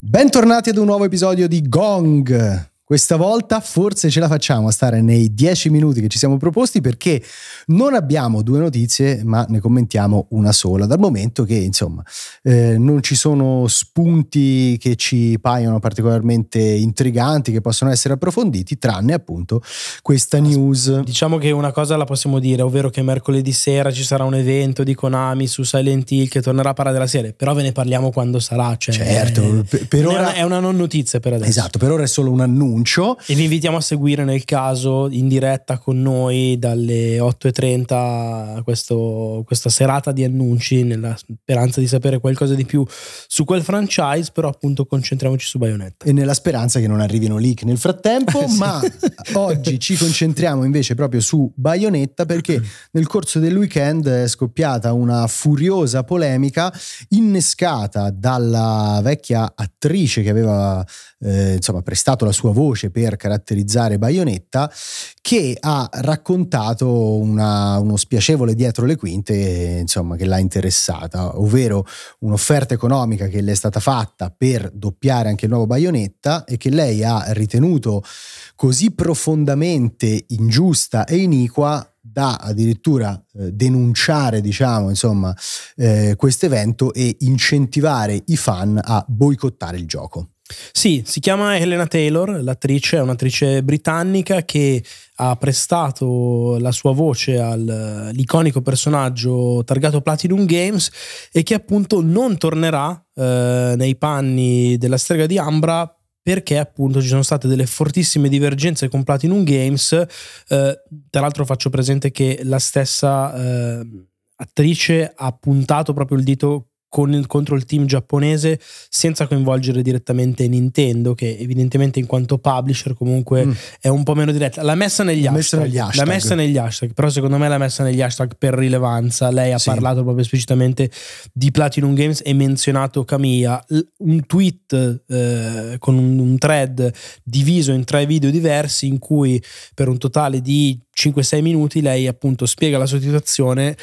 Bentornati ad un nuovo episodio di Gong. Questa volta forse ce la facciamo a stare nei dieci minuti che ci siamo proposti perché non abbiamo due notizie ma ne commentiamo una sola dal momento che insomma eh, non ci sono spunti che ci paiono particolarmente intriganti che possono essere approfonditi tranne appunto questa news. Diciamo che una cosa la possiamo dire ovvero che mercoledì sera ci sarà un evento di Konami su Silent Hill che tornerà a parlare della serie però ve ne parliamo quando sarà. Cioè, certo, per, per ora è una non notizia per adesso. Esatto, per ora è solo un annuncio annuncio. E vi invitiamo a seguire nel caso in diretta con noi dalle 8.30 questo, questa serata di annunci nella speranza di sapere qualcosa di più su quel franchise, però appunto concentriamoci su Bayonetta. E nella speranza che non arrivino leak nel frattempo, sì. ma oggi ci concentriamo invece proprio su Bayonetta perché nel corso del weekend è scoppiata una furiosa polemica innescata dalla vecchia attrice che aveva eh, insomma, prestato la sua voce per caratterizzare Bayonetta, che ha raccontato una, uno spiacevole dietro le quinte insomma, che l'ha interessata, ovvero un'offerta economica che le è stata fatta per doppiare anche il nuovo Bayonetta e che lei ha ritenuto così profondamente ingiusta e iniqua da addirittura eh, denunciare diciamo insomma eh, questo evento e incentivare i fan a boicottare il gioco. Sì, si chiama Helena Taylor, l'attrice, è un'attrice britannica che ha prestato la sua voce all'iconico personaggio targato Platinum Games e che appunto non tornerà eh, nei panni della strega di Ambra perché appunto ci sono state delle fortissime divergenze con Platinum Games. Eh, tra l'altro faccio presente che la stessa eh, attrice ha puntato proprio il dito con, contro il team giapponese senza coinvolgere direttamente Nintendo, che evidentemente in quanto publisher comunque mm. è un po' meno diretta. L'ha messa negli, hashtag, negli hashtag. L'ha messa negli hashtag, però secondo me l'ha messa negli hashtag per rilevanza. Lei ha sì. parlato proprio esplicitamente di Platinum Games e menzionato Kamiya. Un tweet eh, con un, un thread diviso in tre video diversi in cui per un totale di 5-6 minuti lei appunto spiega la sua situazione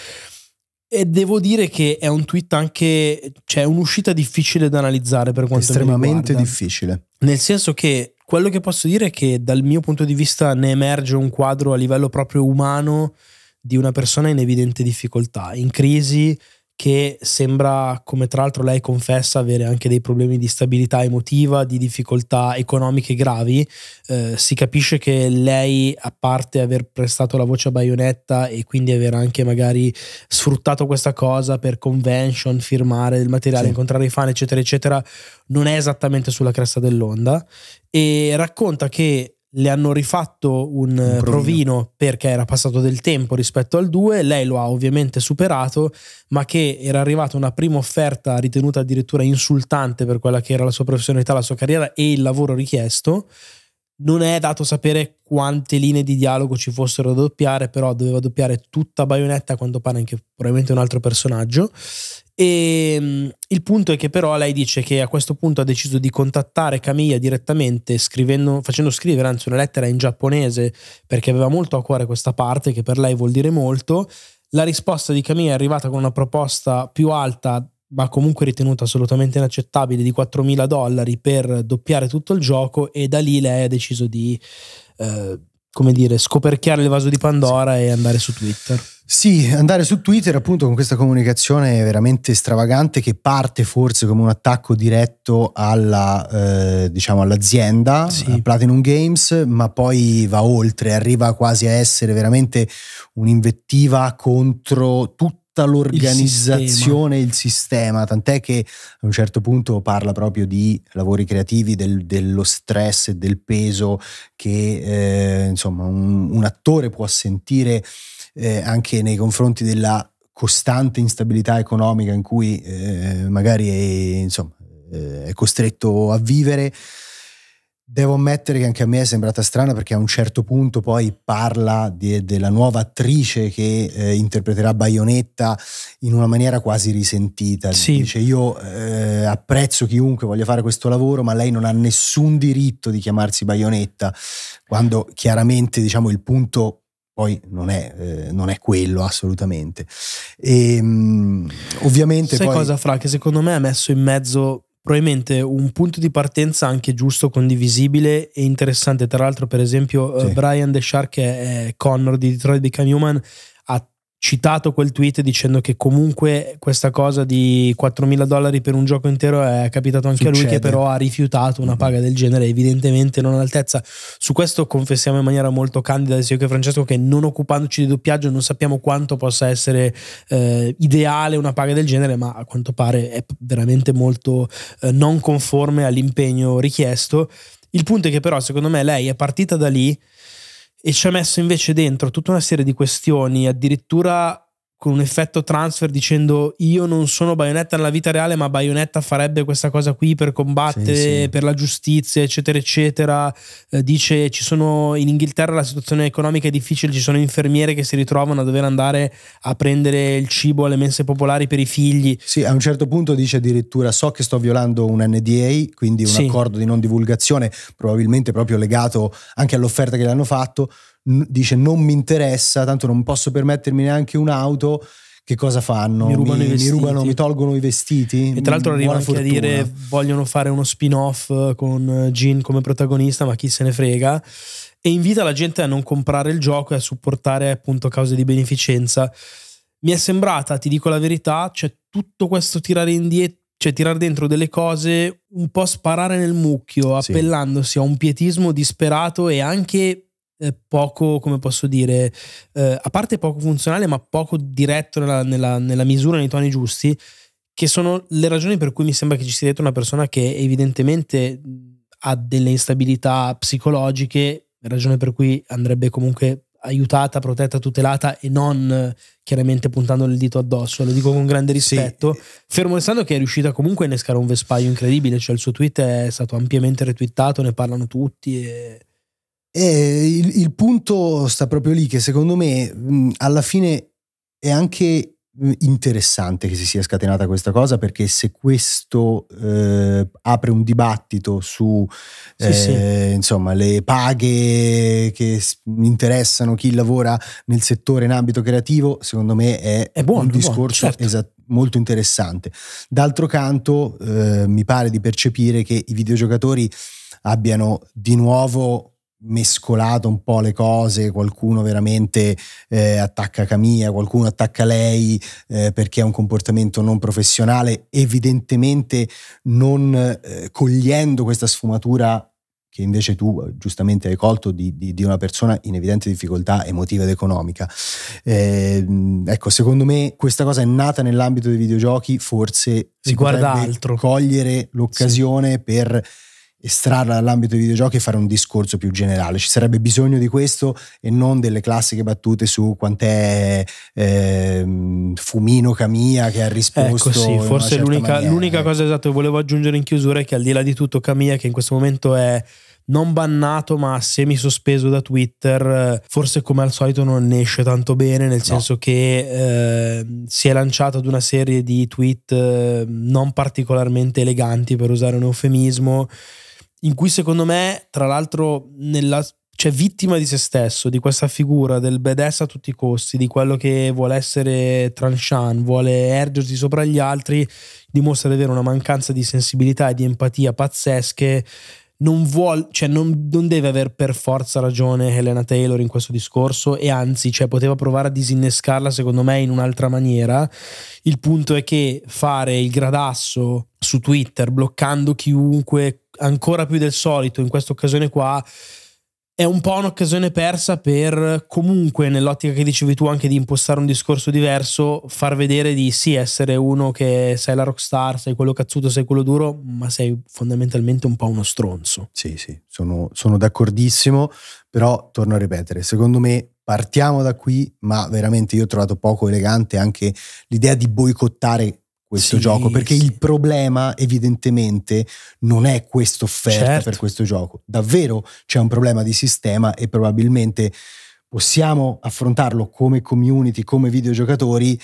e devo dire che è un tweet anche, cioè un'uscita difficile da analizzare per quanto Estremamente difficile. Nel senso che quello che posso dire è che dal mio punto di vista ne emerge un quadro a livello proprio umano di una persona in evidente difficoltà, in crisi, che sembra, come tra l'altro lei confessa, avere anche dei problemi di stabilità emotiva, di difficoltà economiche gravi. Eh, si capisce che lei, a parte aver prestato la voce a Bayonetta e quindi aver anche magari sfruttato questa cosa per convention, firmare del materiale, sì. incontrare i fan, eccetera, eccetera, non è esattamente sulla cresta dell'onda. E racconta che le hanno rifatto un, un provino. provino. perché era passato del tempo rispetto al 2, lei lo ha ovviamente superato, ma che era arrivata una prima offerta ritenuta addirittura insultante per quella che era la sua professionalità, la sua carriera e il lavoro richiesto. Non è dato sapere quante linee di dialogo ci fossero da doppiare, però doveva doppiare tutta Bayonetta, a quanto pare anche probabilmente un altro personaggio. E mm, il punto è che però lei dice che a questo punto ha deciso di contattare Camilla direttamente facendo scrivere anzi una lettera in giapponese perché aveva molto a cuore questa parte che per lei vuol dire molto. La risposta di Camilla è arrivata con una proposta più alta ma comunque ritenuta assolutamente inaccettabile di 4.000 dollari per doppiare tutto il gioco e da lì lei ha deciso di eh, come dire scoperchiare il vaso di Pandora sì. e andare su Twitter. Sì, andare su Twitter appunto con questa comunicazione veramente stravagante che parte forse come un attacco diretto alla, eh, diciamo all'azienda, sì. Platinum Games, ma poi va oltre, arriva quasi a essere veramente un'invettiva contro tutta l'organizzazione, il sistema. il sistema, tant'è che a un certo punto parla proprio di lavori creativi, del, dello stress e del peso che eh, insomma un, un attore può sentire eh, anche nei confronti della costante instabilità economica in cui eh, magari è, insomma, eh, è costretto a vivere. Devo ammettere che anche a me è sembrata strana perché a un certo punto poi parla di, della nuova attrice che eh, interpreterà Bayonetta in una maniera quasi risentita. Sì. Dice io eh, apprezzo chiunque voglia fare questo lavoro ma lei non ha nessun diritto di chiamarsi Bayonetta quando chiaramente diciamo il punto poi non è, eh, non è quello assolutamente. E, um, ovviamente Sai poi... cosa Fra? Che secondo me ha messo in mezzo probabilmente un punto di partenza anche giusto, condivisibile e interessante. Tra l'altro, per esempio, eh, sì. Brian The Shark, che è Connor di Detroit Become Human, citato quel tweet dicendo che comunque questa cosa di 4.000 dollari per un gioco intero è capitato anche Succede. a lui che però ha rifiutato una paga del genere evidentemente non all'altezza. Su questo confessiamo in maniera molto candida sia io che Francesco che non occupandoci di doppiaggio non sappiamo quanto possa essere eh, ideale una paga del genere ma a quanto pare è veramente molto eh, non conforme all'impegno richiesto. Il punto è che però secondo me lei è partita da lì e ci ha messo invece dentro tutta una serie di questioni, addirittura con un effetto transfer dicendo io non sono Bayonetta nella vita reale ma Bayonetta farebbe questa cosa qui per combattere sì, sì. per la giustizia eccetera eccetera eh, dice ci sono in Inghilterra la situazione economica è difficile ci sono infermiere che si ritrovano a dover andare a prendere il cibo alle mense popolari per i figli sì a un certo punto dice addirittura so che sto violando un NDA quindi un sì. accordo di non divulgazione probabilmente proprio legato anche all'offerta che le hanno fatto dice non mi interessa, tanto non posso permettermi neanche un'auto, che cosa fanno? Mi rubano, mi. Mi, rubano, mi tolgono i vestiti. E tra l'altro arriva anche fortuna. a dire vogliono fare uno spin-off con Jean come protagonista, ma chi se ne frega. E invita la gente a non comprare il gioco e a supportare appunto cause di beneficenza. Mi è sembrata, ti dico la verità, c'è tutto questo tirare indietro cioè tirare dentro delle cose un po' sparare nel mucchio, appellandosi sì. a un pietismo disperato e anche eh, poco, come posso dire, eh, a parte poco funzionale, ma poco diretto nella, nella, nella, misura, nei toni giusti, che sono le ragioni per cui mi sembra che ci sia dietro una persona che evidentemente ha delle instabilità psicologiche, ragione per cui andrebbe comunque aiutata, protetta, tutelata e non chiaramente puntando il dito addosso. Lo dico con grande rispetto. Sì. Fermo restando che è riuscita comunque a innescare un vespaio incredibile, cioè il suo tweet è stato ampiamente retweetato, ne parlano tutti e e il, il, punto sta proprio lì che secondo me mh, alla fine è anche interessante che si sia scatenata questa cosa perché se questo eh, apre un dibattito su sì, eh, sì. insomma le paghe che interessano chi lavora nel settore in ambito creativo secondo me è, è buono, un discorso buono, certo. esat- molto interessante d'altro canto eh, mi pare di percepire che i videogiocatori abbiano di nuovo mescolato un po' le cose, qualcuno veramente eh, attacca Camilla, qualcuno attacca lei eh, perché è un comportamento non professionale, evidentemente non eh, cogliendo questa sfumatura che invece tu eh, giustamente hai colto di, di, di, una persona in evidente difficoltà emotiva ed economica. Eh, ecco, secondo me questa cosa è nata nell'ambito dei videogiochi, forse si Riguarda altro. cogliere l'occasione sì. per estrarla dall'ambito dei videogiochi e fare un discorso più generale. Ci sarebbe bisogno di questo e non delle classiche battute su quant'è eh, Fumino Camia che ha risposto. Ecco sì, forse l'unica, l'unica, cosa esatta che volevo aggiungere in chiusura è che al di là di tutto Camia che in questo momento è non bannato ma semi sospeso da Twitter forse come al solito non ne esce tanto bene nel senso no. che eh, si è lanciato ad una serie di tweet eh, non particolarmente eleganti per usare un eufemismo in cui secondo me, tra l'altro, nella, cioè vittima di se stesso, di questa figura del badass a tutti i costi, di quello che vuole essere tranchant, vuole ergersi sopra gli altri, dimostra di avere una mancanza di sensibilità e di empatia pazzesche. Non, vuol, cioè non, non deve aver per forza ragione Helena Taylor in questo discorso e anzi cioè, poteva provare a disinnescarla secondo me in un'altra maniera. Il punto è che fare il gradasso su Twitter bloccando chiunque ancora più del solito in questa occasione qua è un po' un'occasione persa per comunque nell'ottica che dicevi tu anche di impostare un discorso diverso, far vedere di sì essere uno che sei la rockstar, sei quello cazzuto, sei quello duro, ma sei fondamentalmente un po' uno stronzo. Sì, sì, sono, sono d'accordissimo, però torno a ripetere, secondo me partiamo da qui, ma veramente io ho trovato poco elegante anche l'idea di boicottare questo Sì, gioco, perché sì. il problema evidentemente non è questa offerta Certo. per questo gioco. Davvero c'è un problema di sistema e probabilmente possiamo affrontarlo come community, come videogiocatori,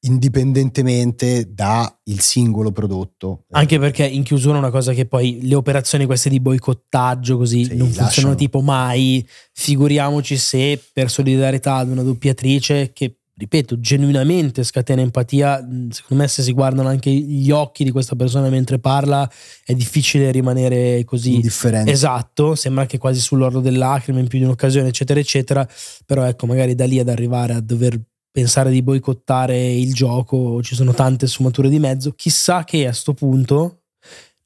indipendentemente dal singolo prodotto. Anche perché in chiusura una cosa che poi le operazioni queste di boicottaggio così Sì, non funzionano tipo mai. Figuriamoci se per solidarietà ad una doppiatrice che, ripeto, genuinamente scatena empatia, mh, secondo me se si guardano anche gli occhi di questa persona mentre parla è difficile rimanere così indifferente. Esatto, sembra che quasi sull'orlo del lacrime in più di un'occasione, eccetera, eccetera. Però ecco, magari da lì ad arrivare a dover pensare di boicottare il gioco, ci sono tante sfumature di mezzo. Chissà che a sto punto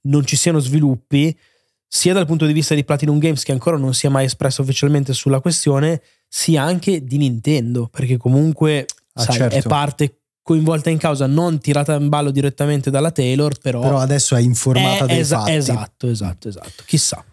non ci siano sviluppi, sia dal punto di vista di Platinum Games, che ancora non si è mai espresso ufficialmente sulla questione, sia anche di Nintendo, perché comunque Ah, sai, certo. è parte coinvolta in causa, non tirata in ballo direttamente dalla Taylor, però, Però adesso è informata è dei esa- fatti. Esatto, esatto, esatto. Chissà.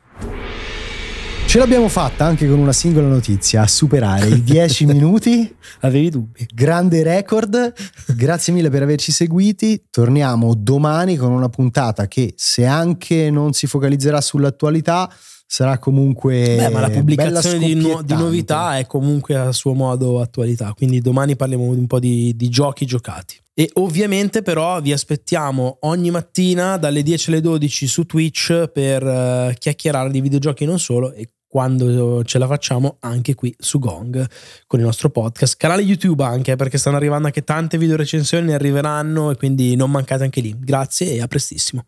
Ce l'abbiamo fatta anche con una singola notizia a superare i 10 minuti. Avevi dubbi? Grande record. Grazie mille per averci seguiti. Torniamo domani con una puntata che, se anche non si focalizzerà sull'attualità, sarà comunque. Beh, ma la pubblicazione di, nu- di novità è comunque a suo modo attualità. Quindi domani parliamo un po' di, di giochi giocati. E ovviamente, però, vi aspettiamo ogni mattina dalle 10 alle 12 su Twitch per eh, chiacchierare di videogiochi non solo. E quando ce la facciamo anche qui su Gong con il nostro podcast. Canale YouTube anche perché stanno arrivando anche tante video recensioni, ne arriveranno e quindi non mancate anche lì. Grazie e a prestissimo.